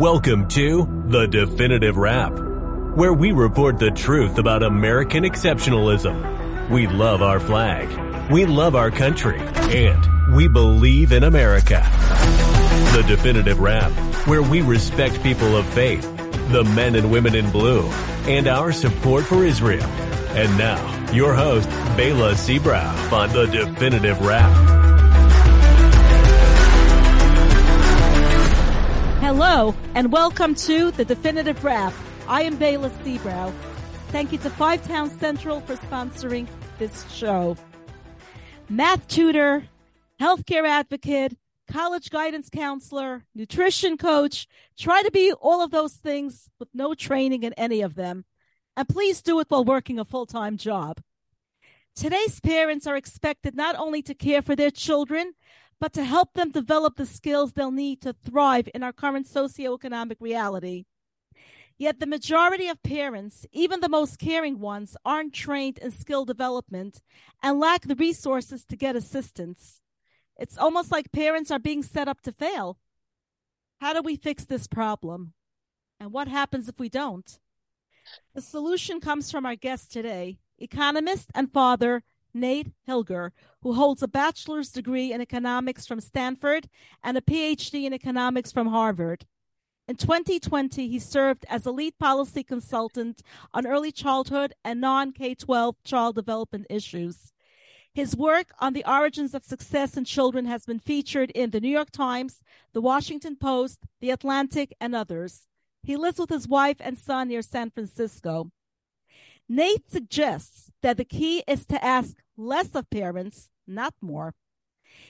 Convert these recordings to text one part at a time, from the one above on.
Welcome to The Definitive Rap, where we report the truth about American exceptionalism. We love our flag, we love our country, and we believe in America. The Definitive Rap, where we respect people of faith, the men and women in blue, and our support for Israel. And now, your host, Baila Sebrow on The Definitive Rap. Hello, and welcome to The Definitive Rap. I am Baila Sebrow. Thank you to Five Towns Central for sponsoring this show. Math tutor, healthcare advocate, college guidance counselor, nutrition coach. Try to be all of those things with no training in any of them. And please do it while working a full time job. Today's parents are expected not only to care for their children, but to help them develop the skills they'll need to thrive in our current socioeconomic reality. Yet the majority of parents, even the most caring ones, aren't trained in skill development and lack the resources to get assistance. It's almost like parents are being set up to fail. How do we fix this problem? And what happens if we don't? The solution comes from our guest today, economist and father Nate Hilger, who holds a bachelor's degree in economics from Stanford and a PhD in economics from Harvard. In 2020, he served as a lead policy consultant on early childhood and non K 12 child development issues. His work on the origins of success in children has been featured in the New York Times, the Washington Post, the Atlantic, and others. He lives with his wife and son near San Francisco. Nate suggests that the key is to ask less of parents, not more.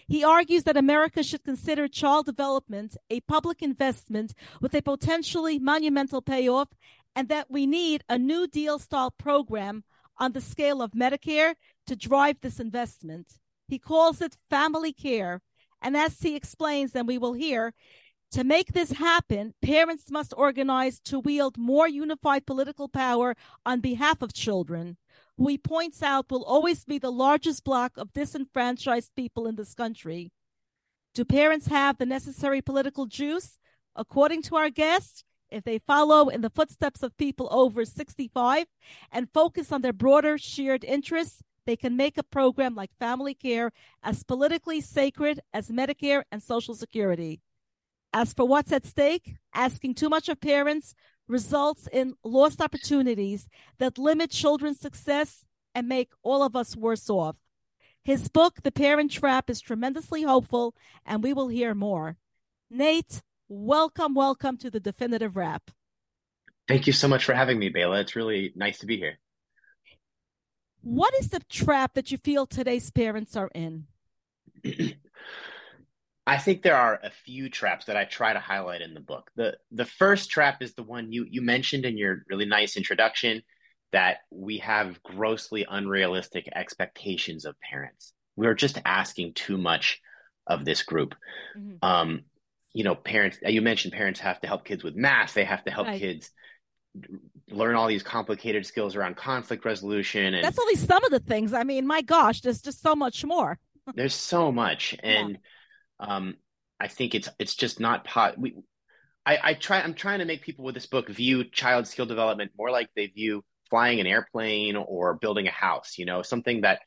He argues that America should consider child development a public investment with a potentially monumental payoff, and that we need a New Deal style program on the scale of Medicare to drive this investment. He calls it family care. And as he explains, and we will hear, to make this happen, parents must organize to wield more unified political power on behalf of children, who he points out will always be the largest block of disenfranchised people in this country. Do parents have the necessary political juice? According to our guest, if they follow in the footsteps of people over 65 and focus on their broader shared interests, they can make a program like family care as politically sacred as Medicare and Social Security. As for what's at stake, asking too much of parents results in lost opportunities that limit children's success and make all of us worse off. His book, The Parent Trap, is tremendously hopeful, and we will hear more. Nate, welcome, welcome to the Definitive Rap. Thank you so much for having me, Baila. It's really nice to be here. What is the trap that you feel today's parents are in? I think there are a few traps that I try to highlight in the book. The the first trap is the one you you mentioned in your really nice introduction that we have grossly unrealistic expectations of parents. We're just asking too much of this group. Mm-hmm. Um, you know, parents you mentioned parents have to help kids with math, they have to help right. kids learn all these complicated skills around conflict resolution and That's only some of the things. I mean, my gosh, there's just so much more. there's so much and yeah um, I think it's it's just not pot. We, I, I try. I'm trying to make people with this book view child skill development more like they view flying an airplane or building a house. You know, something that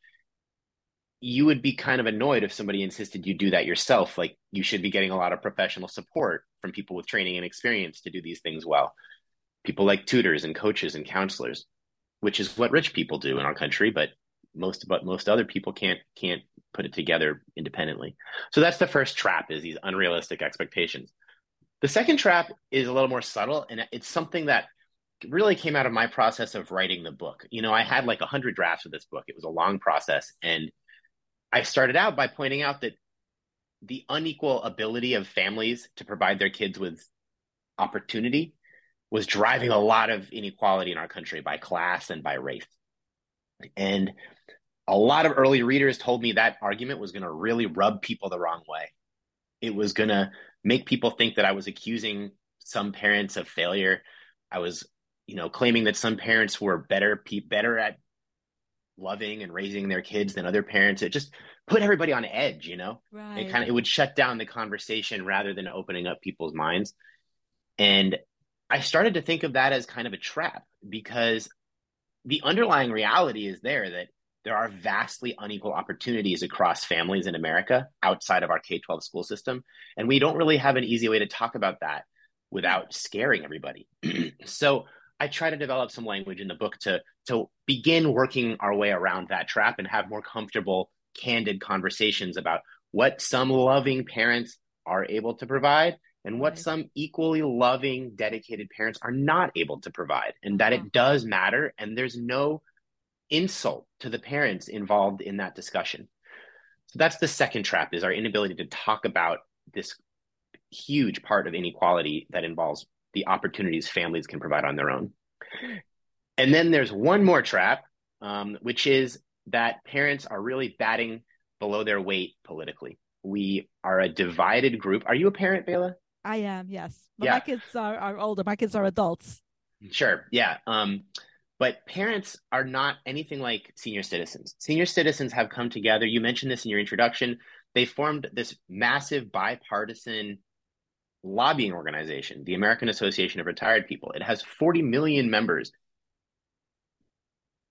you would be kind of annoyed if somebody insisted you do that yourself. Like you should be getting a lot of professional support from people with training and experience to do these things well. People like tutors and coaches and counselors, which is what rich people do in our country, but most but most other people can't can't put it together independently. So that's the first trap is these unrealistic expectations. The second trap is a little more subtle and it's something that really came out of my process of writing the book. You know, I had like 100 drafts of this book. It was a long process and I started out by pointing out that the unequal ability of families to provide their kids with opportunity was driving a lot of inequality in our country by class and by race. And a lot of early readers told me that argument was going to really rub people the wrong way. It was going to make people think that I was accusing some parents of failure. I was, you know, claiming that some parents were better better at loving and raising their kids than other parents. It just put everybody on edge, you know. Right. It kind of it would shut down the conversation rather than opening up people's minds. And I started to think of that as kind of a trap because the underlying reality is there that there are vastly unequal opportunities across families in America outside of our K 12 school system. And we don't really have an easy way to talk about that without scaring everybody. so I try to develop some language in the book to, to begin working our way around that trap and have more comfortable, candid conversations about what some loving parents are able to provide and what right. some equally loving, dedicated parents are not able to provide, and that uh-huh. it does matter. And there's no insult to the parents involved in that discussion. So that's the second trap is our inability to talk about this huge part of inequality that involves the opportunities families can provide on their own. And then there's one more trap, um, which is that parents are really batting below their weight politically. We are a divided group. Are you a parent, Baila? I am, yes. But yeah. my kids are, are older. My kids are adults. Sure. Yeah. Um, but parents are not anything like senior citizens. Senior citizens have come together. You mentioned this in your introduction. They formed this massive bipartisan lobbying organization, the American Association of Retired People. It has 40 million members.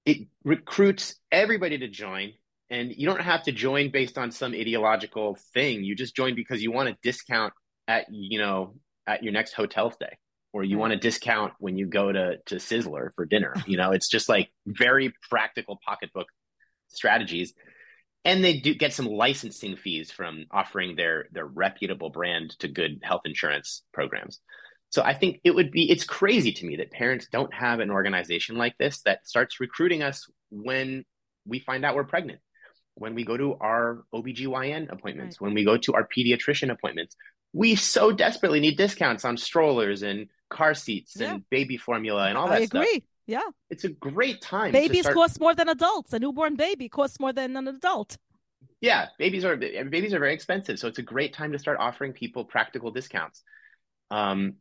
It recruits everybody to join, and you don't have to join based on some ideological thing. You just join because you want a discount at you know at your next hotel stay or you hmm. want a discount when you go to to Sizzler for dinner. You know, it's just like very practical pocketbook strategies. And they do get some licensing fees from offering their their reputable brand to good health insurance programs. So I think it would be it's crazy to me that parents don't have an organization like this that starts recruiting us when we find out we're pregnant, when we go to our OBGYN appointments, right. when we go to our pediatrician appointments. We so desperately need discounts on strollers and car seats yeah. and baby formula and all that I agree. Stuff. Yeah. It's a great time. Babies start... cost more than adults. A newborn baby costs more than an adult. Yeah, babies are babies are very expensive, so it's a great time to start offering people practical discounts. Um,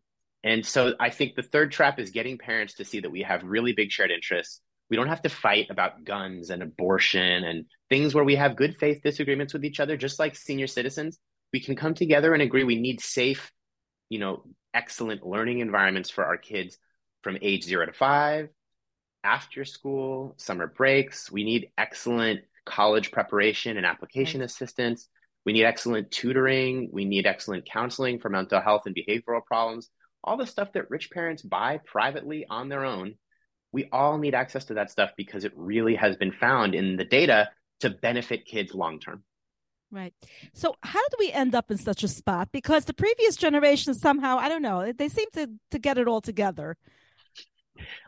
and so I think the third trap is getting parents to see that we have really big shared interests. We don't have to fight about guns and abortion and things where we have good faith disagreements with each other, just like senior citizens. We can come together and agree we need safe, you know, excellent learning environments for our kids from age zero to five, after school, summer breaks. We need excellent college preparation and application assistance. We need excellent tutoring. We need excellent counseling for mental health and behavioral problems. All the stuff that rich parents buy privately on their own. We all need access to that stuff because it really has been found in the data to benefit kids long term. Right. So how did we end up in such a spot? Because the previous generation somehow, I don't know, they seem to to get it all together.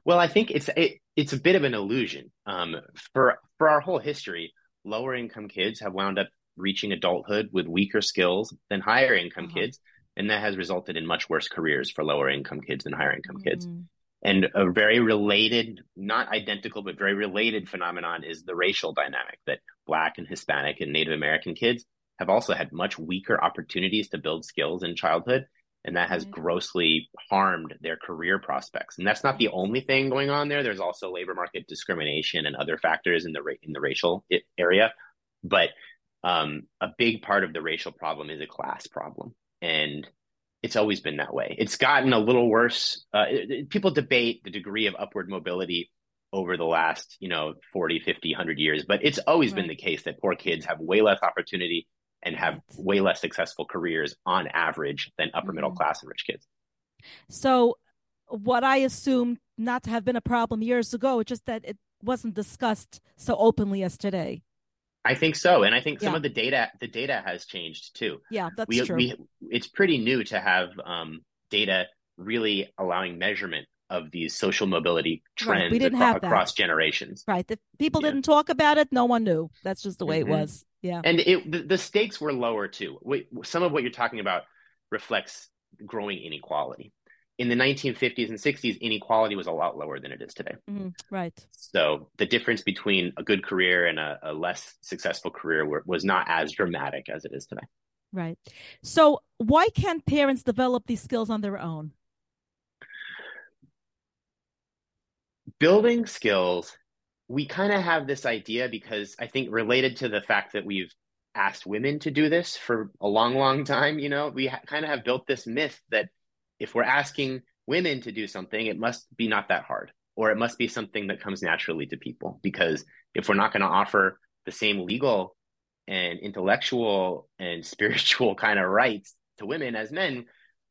Well, I think it's it, it's a bit of an illusion. Um, for for our whole history, lower income kids have wound up reaching adulthood with weaker skills than higher income uh-huh. kids, and that has resulted in much worse careers for lower income kids than higher income mm-hmm. kids. And a very related, not identical, but very related phenomenon is the racial dynamic that Black and Hispanic and Native American kids have also had much weaker opportunities to build skills in childhood. And that has grossly harmed their career prospects. And that's not the only thing going on there. There's also labor market discrimination and other factors in the in the racial area. But um, a big part of the racial problem is a class problem, and it's always been that way. It's gotten a little worse. Uh, it, people debate the degree of upward mobility over the last, you know, 40, 50, 100 years, but it's always right. been the case that poor kids have way less opportunity and have way less successful careers on average than upper mm-hmm. middle class and rich kids. So, what I assumed not to have been a problem years ago, just that it wasn't discussed so openly as today. I think so, and I think some of the data the data has changed too. Yeah, that's we, true. We, it's pretty new to have um, data really allowing measurement of these social mobility trends right. we didn't across, have across generations. Right. If people yeah. didn't talk about it, no one knew. That's just the way mm-hmm. it was. Yeah. And it the, the stakes were lower too. We, some of what you're talking about reflects growing inequality in the 1950s and 60s, inequality was a lot lower than it is today. Mm-hmm. Right. So the difference between a good career and a, a less successful career were, was not as dramatic as it is today. Right. So why can't parents develop these skills on their own? Building skills, we kind of have this idea because I think related to the fact that we've asked women to do this for a long, long time, you know, we ha- kind of have built this myth that if we're asking women to do something, it must be not that hard, or it must be something that comes naturally to people. Because if we're not going to offer the same legal and intellectual and spiritual kind of rights to women as men,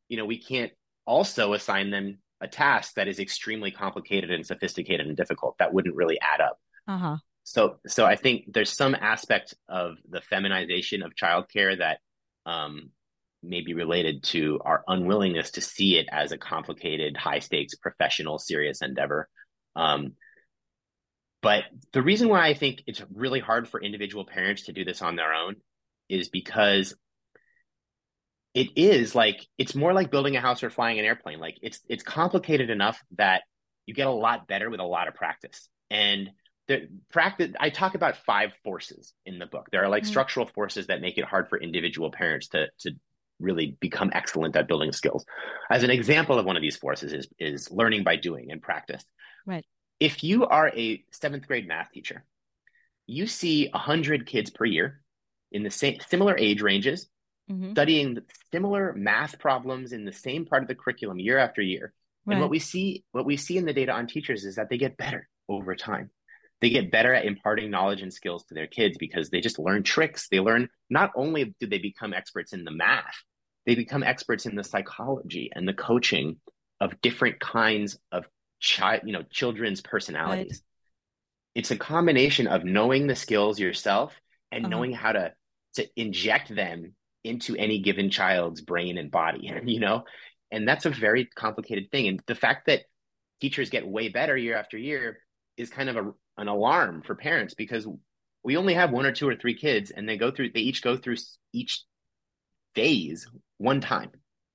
you know, we can't also assign them a task that is extremely complicated and sophisticated and difficult. That wouldn't really add up. Uh-huh. So, so I think there's some aspect of the feminization of childcare that um, may be related to our unwillingness to see it as a complicated, high stakes, professional, serious endeavor. Um, but the reason why I think it's really hard for individual parents to do this on their own is because it is like it's more like building a house or flying an airplane. Like it's it's complicated enough that you get a lot better with a lot of practice. And the practice I talk about five forces in the book. There are like mm-hmm. structural forces that make it hard for individual parents to to really become excellent at building skills. As an example of one of these forces is is learning by doing and practice. Right. If you are a seventh grade math teacher, you see a hundred kids per year in the same similar age ranges mm-hmm. studying similar math problems in the same part of the curriculum year after year. Right. And what we see, what we see in the data on teachers is that they get better over time. They get better at imparting knowledge and skills to their kids because they just learn tricks. They learn not only do they become experts in the math, they become experts in the psychology and the coaching of different kinds of child, you know, children's personalities. Right. It's a combination of knowing the skills yourself and uh-huh. knowing how to to inject them into any given child's brain and body, you know? And that's a very complicated thing. And the fact that teachers get way better year after year is kind of a, an alarm for parents because we only have one or two or three kids and they go through, they each go through each phase one time,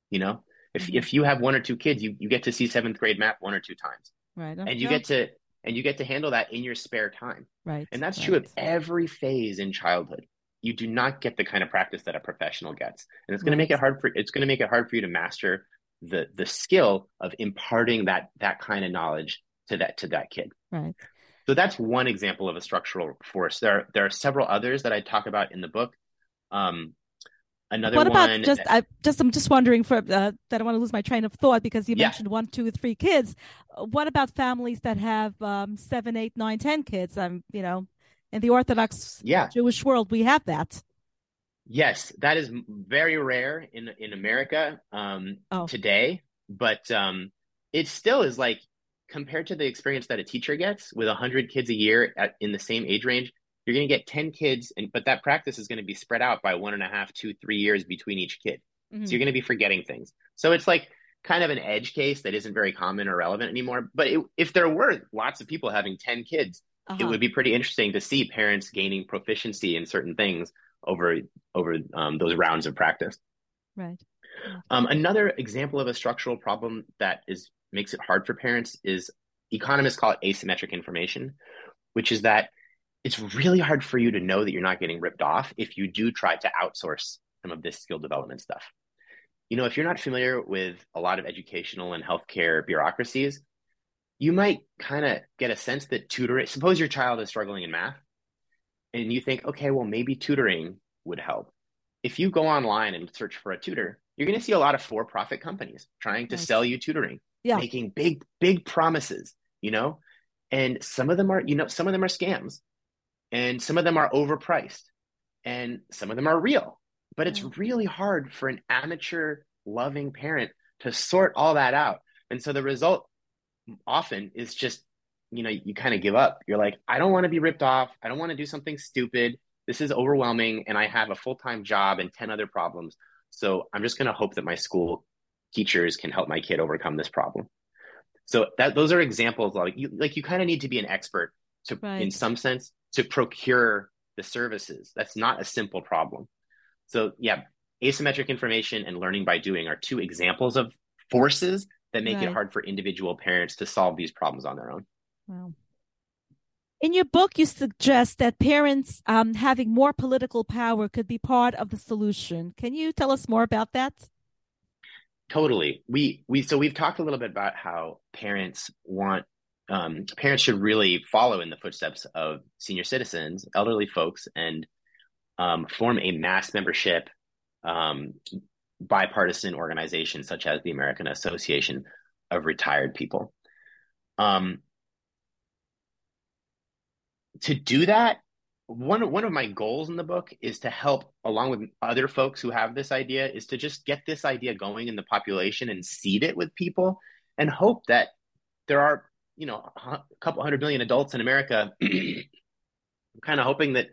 you know? If, mm-hmm. if you have one or two kids, you, you get to see seventh grade math one or two times. Right. And you get to, and you get to handle that in your spare time. Right. And that's right. true of every phase in childhood you do not get the kind of practice that a professional gets and it's going to make it hard for it's going to make it hard for you to master the the skill of imparting that that kind of knowledge to that to that kid right so that's one example of a structural force there are, there are several others that i talk about in the book um another what about one just i just i'm just wondering for uh, that i want to lose my train of thought because you yeah. mentioned one two three kids what about families that have um seven eight nine ten kids i'm you know in the Orthodox yeah. Jewish world, we have that. Yes, that is very rare in in America um, oh. today, but um, it still is like compared to the experience that a teacher gets with hundred kids a year at, in the same age range. You're going to get ten kids, and but that practice is going to be spread out by one and a half, two, three years between each kid. Mm-hmm. So you're going to be forgetting things. So it's like kind of an edge case that isn't very common or relevant anymore. But it, if there were lots of people having ten kids, uh-huh. it would be pretty interesting to see parents gaining proficiency in certain things over over um, those rounds of practice. Right. Um, another example of a structural problem that is makes it hard for parents is economists call it asymmetric information, which is that it's really hard for you to know that you're not getting ripped off if you do try to outsource some of this skill development stuff. You know, if you're not familiar with a lot of educational and healthcare bureaucracies, you might kind of get a sense that tutoring, suppose your child is struggling in math and you think, okay, well, maybe tutoring would help. If you go online and search for a tutor, you're going to see a lot of for profit companies trying to nice. sell you tutoring, yeah. making big, big promises, you know? And some of them are, you know, some of them are scams and some of them are overpriced and some of them are real. But it's really hard for an amateur loving parent to sort all that out. And so the result often is just you know you kind of give up you're like i don't want to be ripped off i don't want to do something stupid this is overwhelming and i have a full-time job and 10 other problems so i'm just going to hope that my school teachers can help my kid overcome this problem so that those are examples like you like you kind of need to be an expert to right. in some sense to procure the services that's not a simple problem so yeah asymmetric information and learning by doing are two examples of forces that make right. it hard for individual parents to solve these problems on their own. Wow. In your book, you suggest that parents um, having more political power could be part of the solution. Can you tell us more about that? Totally. We we so we've talked a little bit about how parents want um, parents should really follow in the footsteps of senior citizens, elderly folks, and um, form a mass membership um, bipartisan organization such as the American Association of Retired People. Um, to do that, one one of my goals in the book is to help, along with other folks who have this idea, is to just get this idea going in the population and seed it with people, and hope that there are, you know, a couple hundred million adults in America. I'm kind of hoping that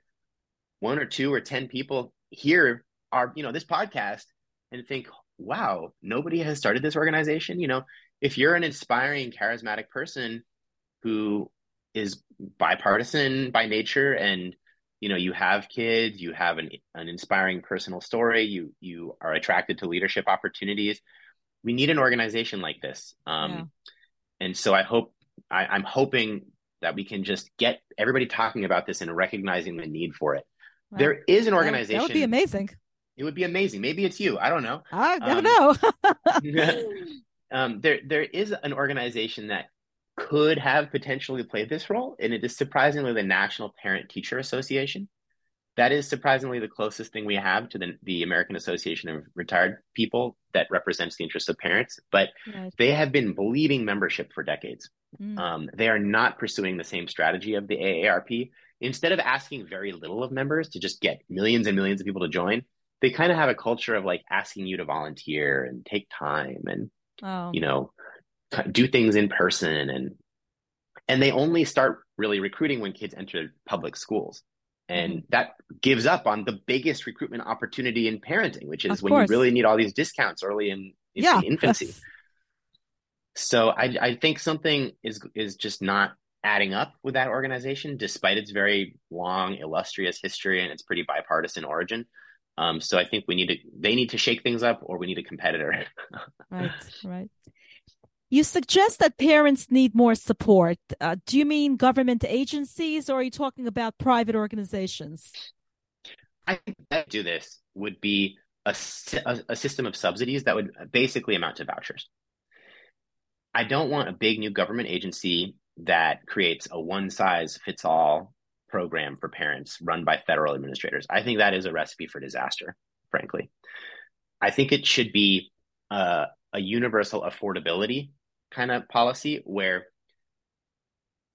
one or two or ten people hear our, you know, this podcast and think, wow, nobody has started this organization. You know, if you're an inspiring, charismatic person who is bipartisan by nature and you know you have kids you have an, an inspiring personal story you you are attracted to leadership opportunities. We need an organization like this. Um, yeah. and so i hope I, i'm hoping that we can just get everybody talking about this and recognizing the need for it. Wow. there is an organization that, would be amazing. It would be amazing. Maybe it's you. I don't know. I don't um, know. um, there there is an organization that could have potentially played this role, and it is surprisingly the National Parent Teacher Association. That is surprisingly the closest thing we have to the, the American Association of Retired People that represents the interests of parents, but right. they have been bleeding membership for decades. Mm. Um, they are not pursuing the same strategy of the AARP. Instead of asking very little of members to just get millions and millions of people to join, they kind of have a culture of like asking you to volunteer and take time and oh. you know do things in person and and they only start really recruiting when kids enter public schools. And mm-hmm. that gives up on the biggest recruitment opportunity in parenting which is of when course. you really need all these discounts early in, in yeah, infancy. that's... so I, I think something is is just not adding up with that organization despite its very long illustrious history and its pretty bipartisan origin. Um, so i think we need to they need to shake things up or we need a competitor. Right right you suggest that parents need more support. Uh, do you mean government agencies or are you talking about private organizations? I think that do this would be a, a, a system of subsidies that would basically amount to vouchers. I don't want a big new government agency that creates a one size fits all program for parents run by federal administrators. I think that is a recipe for disaster, frankly. I think it should be uh, a universal affordability kind of policy where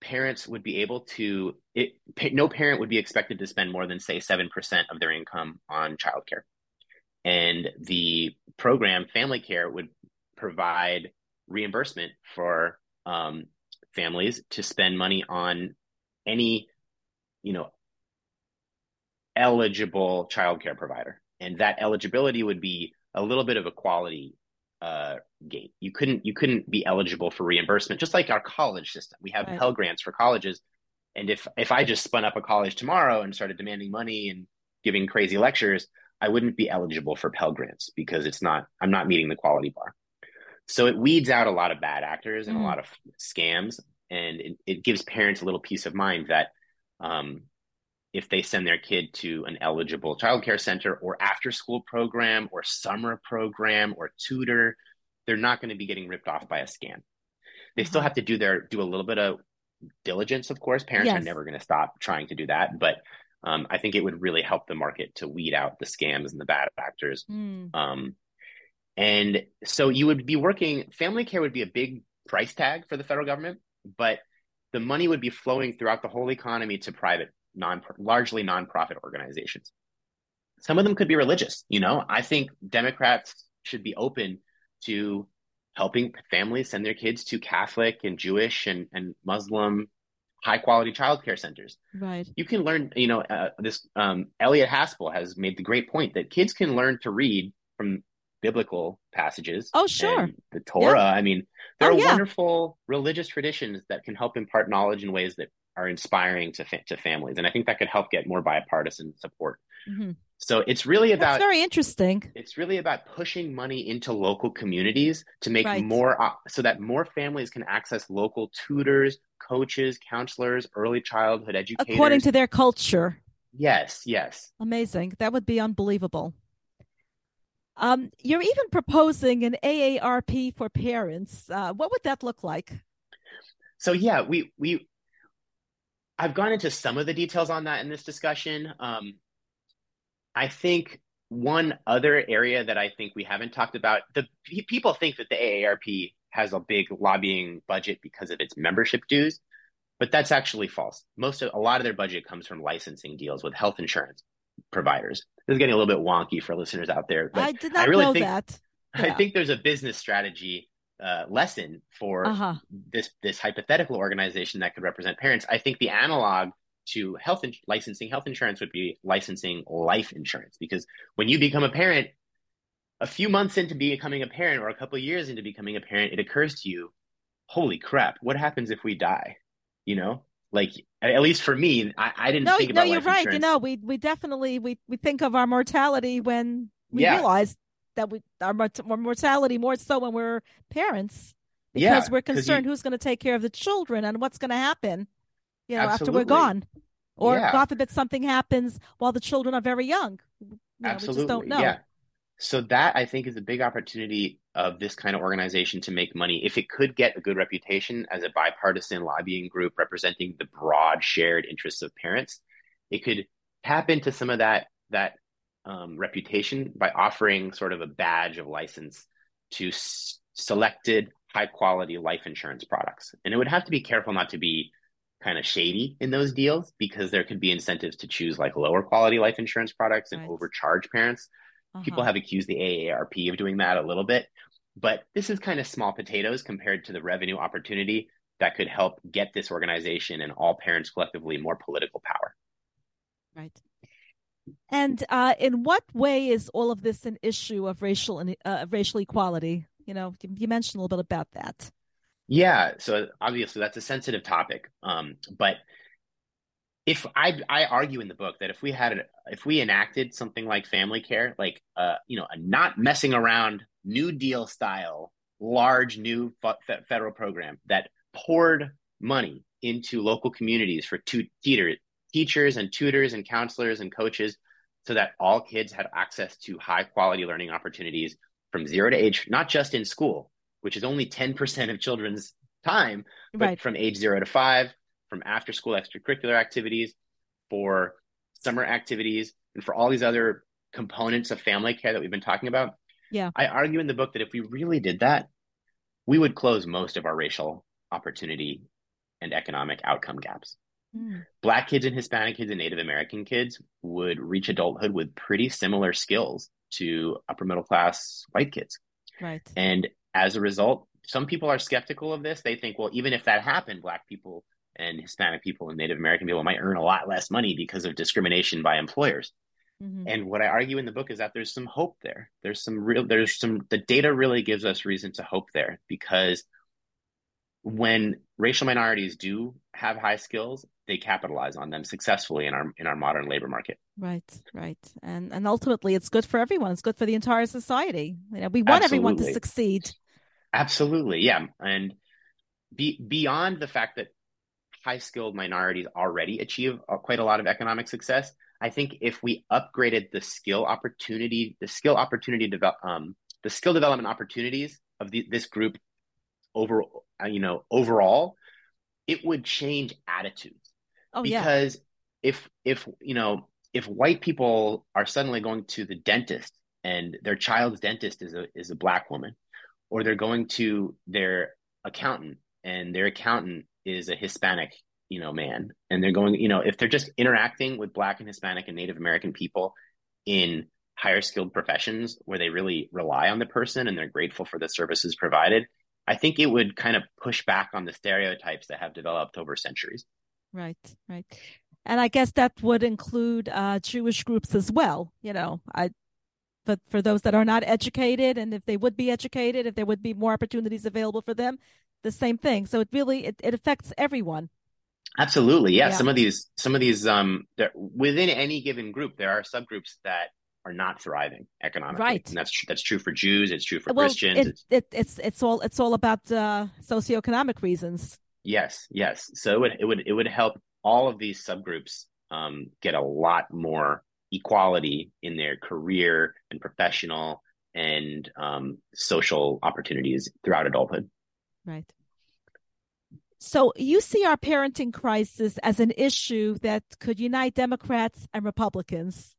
parents would be able to it, no parent would be expected to spend more than say 7% of their income on childcare. And the program family care would provide reimbursement for um, families to spend money on any you know eligible childcare provider. And that eligibility would be a little bit of a quality uh, gate. You couldn't you couldn't be eligible for reimbursement, just like our college system. We have right. Pell grants for colleges, and if if I just spun up a college tomorrow and started demanding money and giving crazy lectures, I wouldn't be eligible for Pell grants because it's not I'm not meeting the quality bar. So it weeds out a lot of bad actors and mm. a lot of scams, and it, it, gives parents a little peace of mind that um, if they send their kid to an eligible childcare center or after school program or summer program or tutor, they're not going to be getting ripped off by a scam. They still mm-hmm. have to do their do a little bit of diligence, of course. Parents yes. are never going to stop trying to do that, but um, I think it would really help the market to weed out the scams and the bad actors. Mm. Um, and so you would be working. Family care would be a big price tag for the federal government, but the money would be flowing throughout the whole economy to private non largely nonprofit organizations. Some of them could be religious. You know, I think Democrats should be open to helping families send their kids to Catholic and Jewish and, and Muslim high quality childcare centers. Right. You can learn, you know, uh, this um, Elliot Haspel has made the great point that kids can learn to read from biblical passages. Oh, sure. The Torah. Yeah. I mean, there oh, are yeah. wonderful religious traditions that can help impart knowledge in ways that are inspiring to to families, and I think that could help get more bipartisan support. Mm-hmm. So it's really about That's very interesting. It's really about pushing money into local communities to make right. more uh, so that more families can access local tutors, coaches, counselors, early childhood educators according to their culture. Yes, yes. Amazing. That would be unbelievable. Um, you're even proposing an AARP for parents. Uh, what would that look like? So yeah, we we I've gone into some of the details on that in this discussion. Um, I think one other area that I think we haven't talked about, the people think that the AARP has a big lobbying budget because of its membership dues, but that's actually false. Most of a lot of their budget comes from licensing deals with health insurance providers. This is getting a little bit wonky for listeners out there. But I did not I really know think, that. Yeah. I think there's a business strategy uh, lesson for uh-huh. this this hypothetical organization that could represent parents. I think the analog to health in- licensing health insurance would be licensing life insurance because when you become a parent, a few months into becoming a parent or a couple years into becoming a parent, it occurs to you, holy crap, what happens if we die? You know, like at least for me, I, I didn't no, think about no, you're right. Insurance. You know, we we definitely we we think of our mortality when we yeah. realize that we our mortality more so when we're parents because yeah, we're concerned you, who's going to take care of the children and what's going to happen, you know, absolutely. after we're gone, or yeah. God forbid something happens while the children are very young. You know, absolutely, we just don't know. Yeah. So that I think is a big opportunity of this kind of organization to make money. If it could get a good reputation as a bipartisan lobbying group representing the broad shared interests of parents, it could tap into some of that that um, reputation by offering sort of a badge of license to s- selected high quality life insurance products. And it would have to be careful not to be kind of shady in those deals because there could be incentives to choose like lower quality life insurance products and right. overcharge parents. Uh-huh. People have accused the AARP of doing that a little bit, but this is kind of small potatoes compared to the revenue opportunity that could help get this organization and all parents collectively more political power. Right. And uh, in what way is all of this an issue of racial and uh, racial equality? You know, you mentioned a little bit about that. Yeah, so obviously that's a sensitive topic, um, but if I I argue in the book that if we had if we enacted something like family care, like uh, you know, a not messing around New Deal style large new federal program that poured money into local communities for two teeter, teachers and tutors and counselors and coaches so that all kids had access to high quality learning opportunities from zero to age, not just in school, which is only 10% of children's time, but right. from age zero to five, from after school extracurricular activities, for summer activities, and for all these other components of family care that we've been talking about. Yeah. I argue in the book that if we really did that, we would close most of our racial opportunity and economic outcome gaps. Mm. Black kids and Hispanic kids and Native American kids would reach adulthood with pretty similar skills to upper middle class white kids. Right. And as a result, some people are skeptical of this. They think, well, even if that happened, Black people and Hispanic people and Native American people might earn a lot less money because of discrimination by employers. Mm-hmm. And what I argue in the book is that there's some hope there. There's some real, there's some, the data really gives us reason to hope there because when racial minorities do have high skills, they capitalize on them successfully in our in our modern labor market. Right, right, and and ultimately, it's good for everyone. It's good for the entire society. You know, we want Absolutely. everyone to succeed. Absolutely, yeah, and be, beyond the fact that high skilled minorities already achieve quite a lot of economic success, I think if we upgraded the skill opportunity, the skill opportunity develop, um, the skill development opportunities of the, this group over uh, you know overall it would change attitudes oh because yeah. if if you know if white people are suddenly going to the dentist and their child's dentist is a is a black woman or they're going to their accountant and their accountant is a hispanic you know man and they're going you know if they're just interacting with black and hispanic and native american people in higher skilled professions where they really rely on the person and they're grateful for the services provided I think it would kind of push back on the stereotypes that have developed over centuries. Right, right. And I guess that would include uh, Jewish groups as well. You know, I, but for those that are not educated, and if they would be educated, if there would be more opportunities available for them, the same thing. So it really it, it affects everyone. Absolutely, yeah. yeah. Some of these, some of these, um, within any given group, there are subgroups that are not thriving economically. Right. And that's that's true for Jews. It's true for well, Christians. It, it's, it, it's it's all it's all about uh, socioeconomic reasons. Yes, yes. So it would it would it would help all of these subgroups um, get a lot more equality in their career and professional and um, social opportunities throughout adulthood. Right. So you see our parenting crisis as an issue that could unite Democrats and Republicans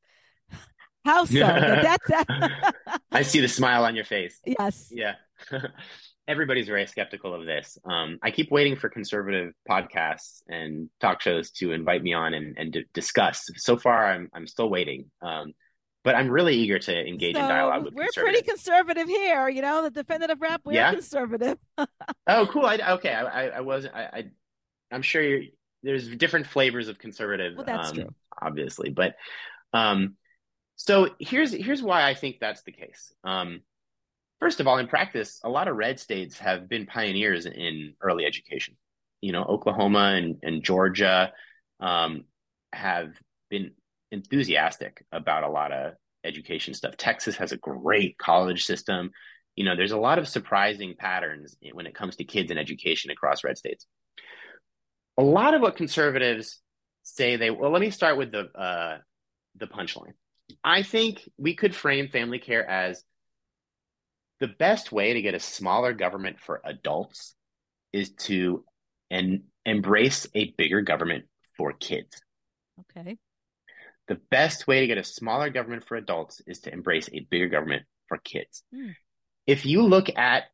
How so? That's that. I see the smile on your face. Yes. Yeah. Everybody's very skeptical of this. Um, I keep waiting for conservative podcasts and talk shows to invite me on and, and discuss. So far, I'm I'm still waiting. Um, but I'm really eager to engage so in dialogue with We're pretty conservative here, you know, the definitive rap, we're yeah? conservative. oh, cool. I, okay. I, I, I wasn't, I, I, I'm sure there's different flavors of conservative. Well, that's um, true. Obviously. But, um, so here's, here's why I think that's the case. Um, first of all, in practice, a lot of red states have been pioneers in early education. You know, Oklahoma and, and Georgia, um, have been enthusiastic about a lot of education stuff. Texas has a great college system. You know, there's a lot of surprising patterns when it comes to kids and education across red states. A lot of what conservatives say they well, let me start with the uh, the punchline. I think we could frame family care as the best way to get a smaller government for adults is to and embrace a bigger government for kids. Okay. The best way to get a smaller government for adults is to embrace a bigger government for kids. Mm. If you look at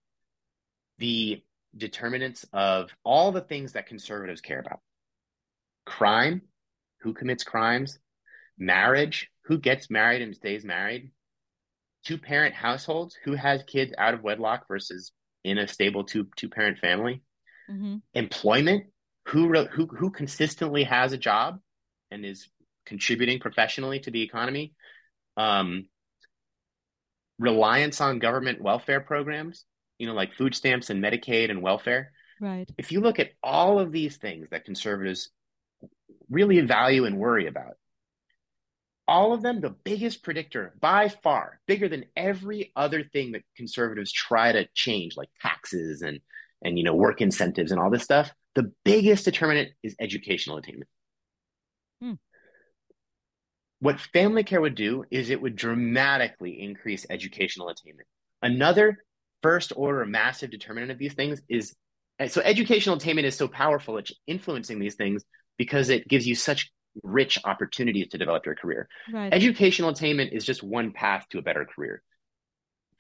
the determinants of all the things that conservatives care about crime, who commits crimes, marriage, who gets married and stays married, two parent households, who has kids out of wedlock versus in a stable two two parent family, mm-hmm. employment, who who who consistently has a job and is contributing professionally to the economy, um, reliance on government welfare programs, you know, like food stamps and Medicaid and welfare. Right. If you look at all of these things that conservatives really value and worry about, all of them, the biggest predictor by far, bigger than every other thing that conservatives try to change, like taxes and and you know work incentives and all this stuff. The biggest determinant is educational attainment. Hmm. What family care would do is it would dramatically increase educational attainment. Another first order massive determinant of these things is so educational attainment is so powerful it's influencing these things because it gives you such rich opportunities to develop your career. Right. Educational attainment is just one path to a better career.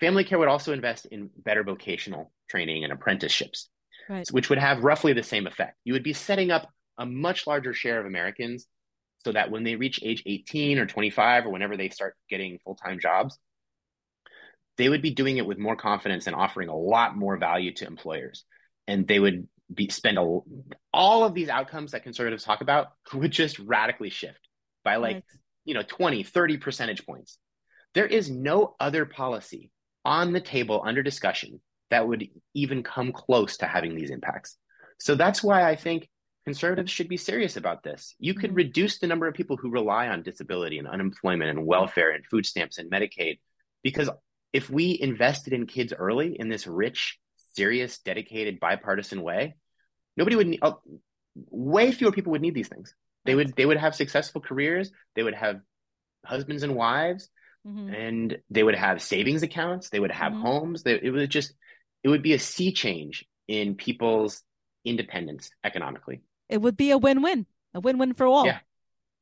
Family care would also invest in better vocational training and apprenticeships, right. which would have roughly the same effect. You would be setting up a much larger share of Americans so that when they reach age 18 or 25 or whenever they start getting full-time jobs they would be doing it with more confidence and offering a lot more value to employers and they would be spend a, all of these outcomes that conservatives talk about would just radically shift by like right. you know 20 30 percentage points there is no other policy on the table under discussion that would even come close to having these impacts so that's why i think conservatives should be serious about this. You could mm-hmm. reduce the number of people who rely on disability and unemployment and welfare and food stamps and Medicaid because if we invested in kids early in this rich, serious, dedicated, bipartisan way, nobody would need, uh, way fewer people would need these things. They would they would have successful careers, they would have husbands and wives, mm-hmm. and they would have savings accounts, they would have mm-hmm. homes. They, it would just it would be a sea change in people's independence economically it would be a win-win, a win-win for all. Yeah.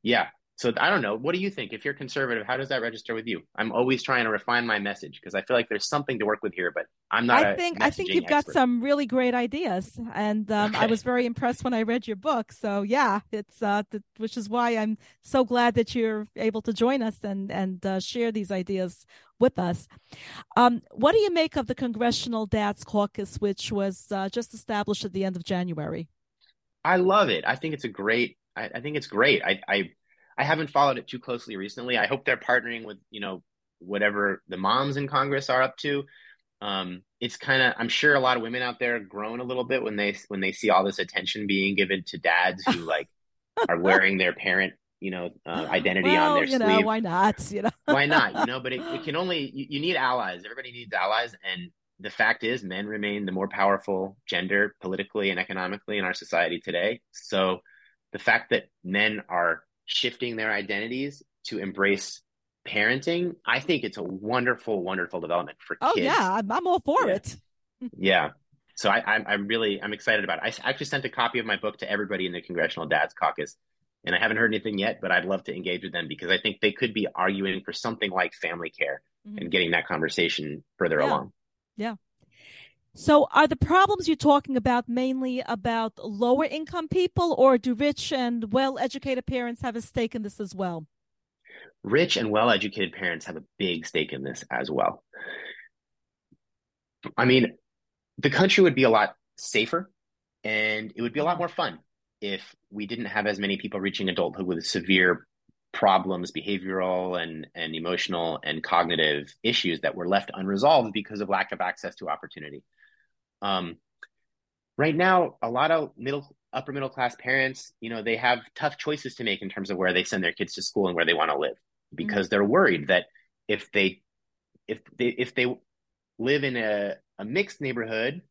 Yeah. So I don't know. What do you think? If you're conservative, how does that register with you? I'm always trying to refine my message because I feel like there's something to work with here, but I'm not. I think I think you've expert. got some really great ideas, and um, okay. I was very impressed when I read your book. So yeah, it's uh, th- which is why I'm so glad that you're able to join us and and uh, share these ideas with us. Um, what do you make of the Congressional Dads Caucus, which was uh, just established at the end of January? I love it. I think it's a great. I, I think it's great. I, I I haven't followed it too closely recently. I hope they're partnering with you know whatever the moms in Congress are up to. Um, it's kind of I'm sure a lot of women out there groan a little bit when they when they see all this attention being given to dads who like are wearing their parent you know uh, identity well, on their you sleeve. Know, why not? You know why not? You know, but it, it can only you, you need allies. Everybody needs allies, and the fact is men remain the more powerful gender politically and economically in our society today. So the fact that men are shifting their identities to embrace parenting, I think it's a wonderful, wonderful development for oh, kids. Oh yeah, I'm, I'm all for yeah. it. yeah. So I, I'm, I'm really, I'm excited about it. I actually sent a copy of my book to everybody in the Congressional Dads Caucus And I haven't heard anything yet, but I'd love to engage with them because I think they could be arguing for something like family care mm-hmm. and getting that conversation further yeah. along. Yeah. So are the problems you're talking about mainly about lower income people or do rich and well educated parents have a stake in this as well? Rich and well educated parents have a big stake in this as well. I mean, the country would be a lot safer and it would be a lot more fun if we didn't have as many people reaching adulthood with severe problems, behavioral and, and emotional and cognitive issues that were left unresolved because of lack of access to opportunity. Um, right now, a lot of middle, upper middle class parents, you know, they have tough choices to make in terms of where they send their kids to school and where they want to live because mm-hmm. they're worried that if they, if they, if they live in a, a mixed neighborhood,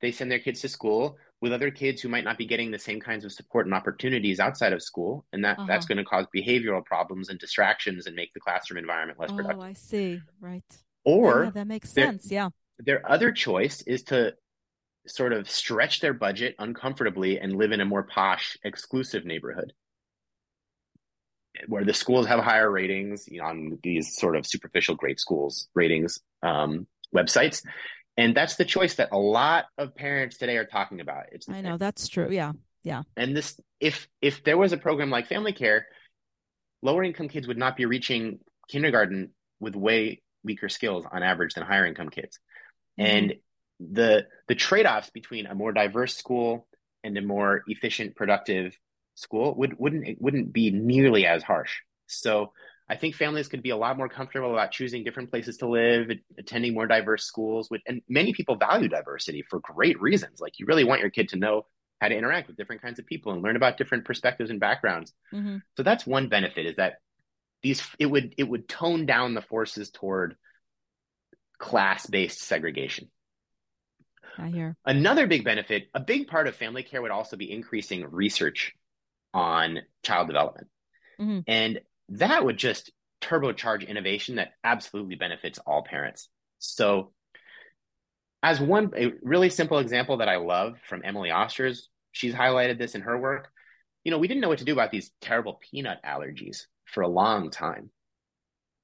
they send their kids to school with other kids who might not be getting the same kinds of support and opportunities outside of school and that uh-huh. that's going to cause behavioral problems and distractions and make the classroom environment less productive. oh, productive. I see. Right. Or yeah, that makes sense. Yeah. Their other choice is to sort of stretch their budget uncomfortably and live in a more posh, exclusive neighborhood where the schools have higher ratings you know, on these sort of superficial great schools ratings um, websites. And that's the choice that a lot of parents today are talking about. It's I know that's true. Yeah. Yeah. And this if if there was a program like family care, lower income kids would not be reaching kindergarten with way weaker skills on average than higher income kids. Mm-hmm. And the the trade-offs between a more diverse school and a more efficient productive school would wouldn't it wouldn't be nearly as harsh. So i think families could be a lot more comfortable about choosing different places to live attending more diverse schools and many people value diversity for great reasons. Like you really want your kid to know how to interact with different kinds of people and learn about different perspectives and backgrounds. Mm-hmm. so that's one benefit is that these it would it would tone down the forces toward class-based segregation I hear. Another big benefit, a big part of family care would also be increasing research on child development. Mm-hmm. And that would just turbocharge innovation that absolutely benefits all parents. So, as one a really simple example that I love from Emily Oster's, she's highlighted this in her work. You know, we didn't know what to do about these terrible peanut allergies for a long time.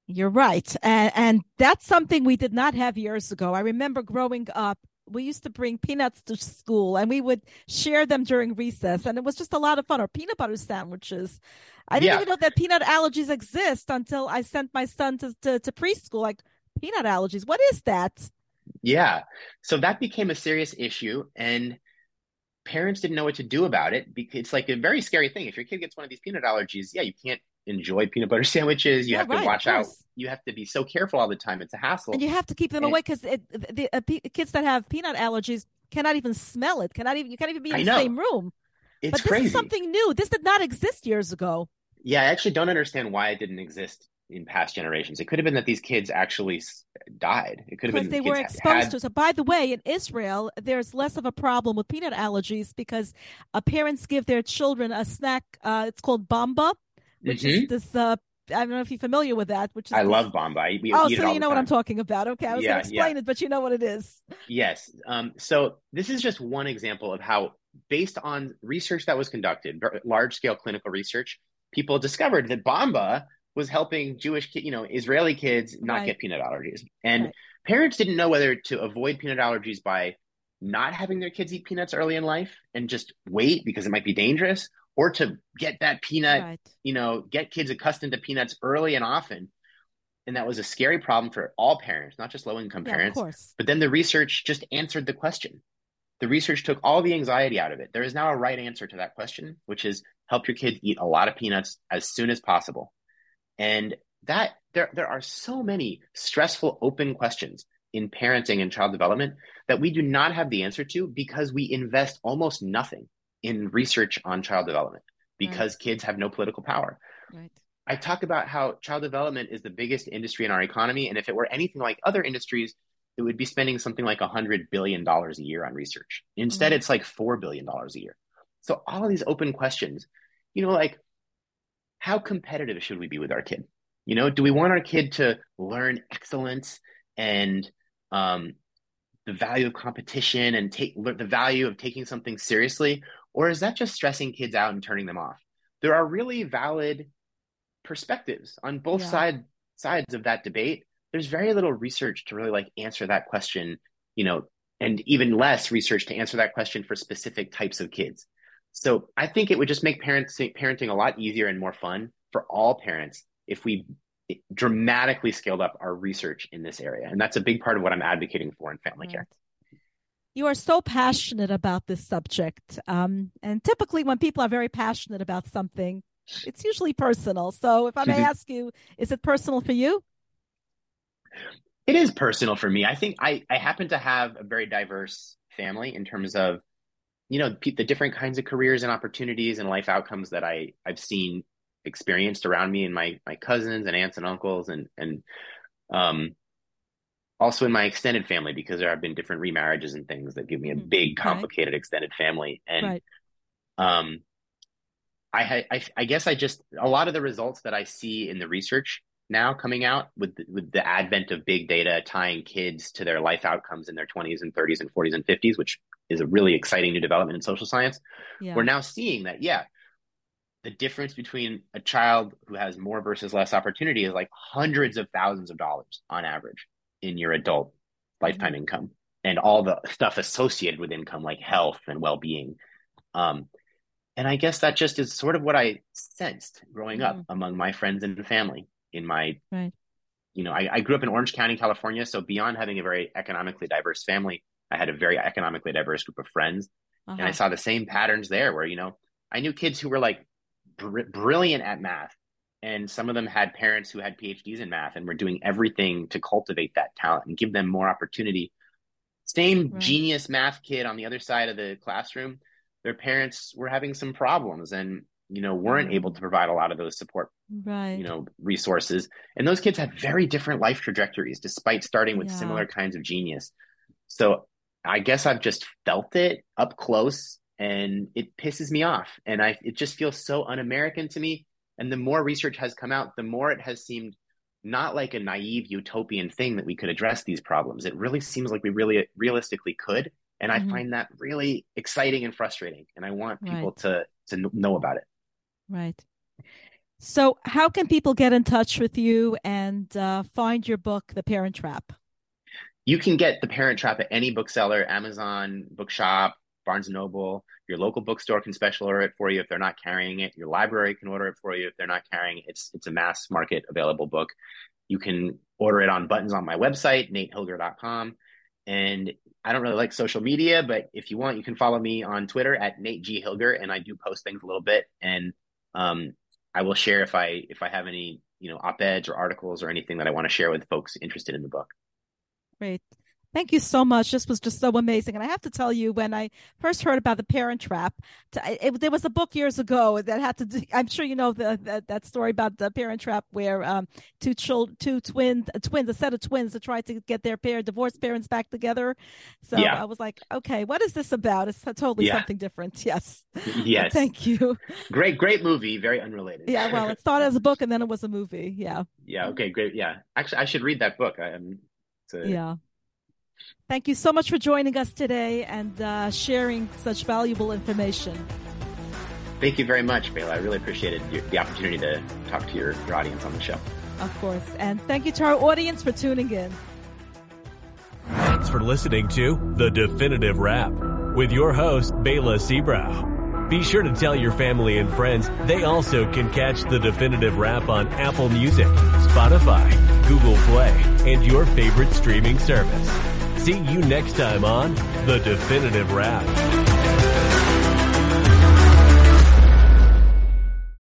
You're right. And, and that's something we did not have years ago. I remember growing up we used to bring peanuts to school and we would share them during recess and it was just a lot of fun or peanut butter sandwiches i didn't yeah. even know that peanut allergies exist until i sent my son to, to, to preschool like peanut allergies what is that yeah so that became a serious issue and parents didn't know what to do about it because it's like a very scary thing if your kid gets one of these peanut allergies yeah you can't enjoy peanut butter sandwiches. You yeah, have to watch out. You have to be so careful all the time. It's a hassle. And you have to keep them and, away because the uh, kids that have peanut allergies cannot even smell it. Cannot even you can't even be in the same room. It's but this crazy. is something new. This did not exist years ago. Yeah, I actually don't understand why it didn't exist in past generations. It could have been that these kids actually died. It could have been because been they were exposed had... to. So, by the way, in Israel, there's less of a problem with peanut allergies because uh, parents give their children a snack. Uh, it's called bamba, which mm-hmm. is this uh, I don't know if you're familiar with that. Which is I love Bamba. We oh, so you know what I'm talking about. Okay, I was yeah, going to explain yeah. it, but you know what it is. Yes. Um, so this is just one example of how, based on research that was conducted, large scale clinical research, people discovered that Bamba was helping Jewish, you know, Israeli kids not right. get peanut allergies, and right. parents didn't know whether to avoid peanut allergies by not having their kids eat peanuts early in life and just wait because it might be dangerous or to get that peanut, right. you know, get kids accustomed to peanuts early and often. And that was a scary problem for all parents, not just low income yeah, parents. But then the research just answered the question. The research took all the anxiety out of it. There is now a right answer to that question, which is help your kids eat a lot of peanuts as soon as possible. And that there there are so many stressful open questions in parenting and child development that we do not have the answer to because we invest almost nothing in research on child development because right. kids have no political power. Right. I talk about how child development is the biggest industry in our economy. And if it were anything like other industries, it would be spending something like $100 billion a year on research. Instead, mm-hmm. it's like $4 billion a year. So, all of these open questions, you know, like how competitive should we be with our kid? You know, do we want our kid to learn excellence and um, the value of competition and take the value of taking something seriously? Or is that just stressing kids out and turning them off? there are really valid perspectives on both yeah. side sides of that debate. There's very little research to really like answer that question, you know, and even less research to answer that question for specific types of kids. So I think it would just make parents parenting a lot easier and more fun for all parents if we dramatically scaled up our research in this area. And that's a big part of what I'm advocating for in family right. care. You are so passionate about this subject. Um, and typically, when people are very passionate about something, it's usually personal. So, if I may ask you, is it personal for you? It is personal for me. I think I, I happen to have a very diverse family in terms of, you know, the different kinds of careers and opportunities and life outcomes that I, I've seen experienced around me and my my cousins and aunts and uncles and and um also in my extended family because there have been different remarriages and things that give me a mm-hmm. big complicated right. extended family and right. um I, I I guess I just a lot of the results that I see in the research now coming out with the, with the advent of big data tying kids to their life outcomes in their 20s and 30s and 40s and 50s which is a really exciting new development in social science yeah. we're now seeing that yeah the difference between a child who has more versus less opportunity is like hundreds of thousands of dollars on average in your adult lifetime mm-hmm. income and all the stuff associated with income like health and well-being um, and i guess that just is sort of what i sensed growing mm-hmm. up among my friends and family in my right. you know I, I grew up in orange county california so beyond having a very economically diverse family i had a very economically diverse group of friends uh-huh. and i uh-huh. saw the same patterns there where you know i knew kids who were like br- brilliant at math and some of them had parents who had phds in math and were doing everything to cultivate that talent and give them more opportunity. Same right. genius math kid on the other side of the classroom their parents were having some problems and you know weren't mm-hmm. able to provide a lot of those support right. you know resources. And those kids had very different life trajectories despite starting with yeah. similar kinds of genius. So i guess i've just felt it up close and it pisses me off. And i it just feels so un-american to me and the more research has come out the more it has seemed not like a naive utopian thing that we could address these problems. It really seems like we really realistically could. And mm-hmm. i find that really exciting and frustrating. And i want people right. to to know about it. Right. So how can people get in touch with you and uh, find your book the parent trap? You can get the parent trap at any bookseller amazon bookshop Barnes and Noble, your local bookstore can special order it for you if they're not carrying it. Your library can order it for you if they're not carrying it. It's it's a mass market available book. You can order it on buttons on my website, natehilger.com. And I don't really like social media, but if you want, you can follow me on Twitter at Nate G Hilger, and I do post things a little bit, and um, I will share if I if I have any you know op eds or articles or anything that I want to share with folks interested in the book. Great. Thank you so much. This was just so amazing. And I have to tell you, when I first heard about the Parent Trap, it, there was a book years ago that had to. Do, I'm sure you know the, the, that story about the Parent Trap, where um, two children, two twins, twins, a set of twins that tried to get their pair divorced parents back together. So yeah. I was like, okay, what is this about? It's totally yeah. something different. Yes. Yes. thank you. Great, great movie. Very unrelated. Yeah. Well, it started as a book and then it was a movie. Yeah. Yeah. Okay. Great. Yeah. Actually, I should read that book. I am. yeah. Thank you so much for joining us today and uh, sharing such valuable information. Thank you very much, Baila. I really appreciated the opportunity to talk to your, your audience on the show. Of course. And thank you to our audience for tuning in. Thanks for listening to The Definitive Rap with your host, Baila Sebrow. Be sure to tell your family and friends they also can catch The Definitive Rap on Apple Music, Spotify, Google Play, and your favorite streaming service. See you next time on The Definitive Rap.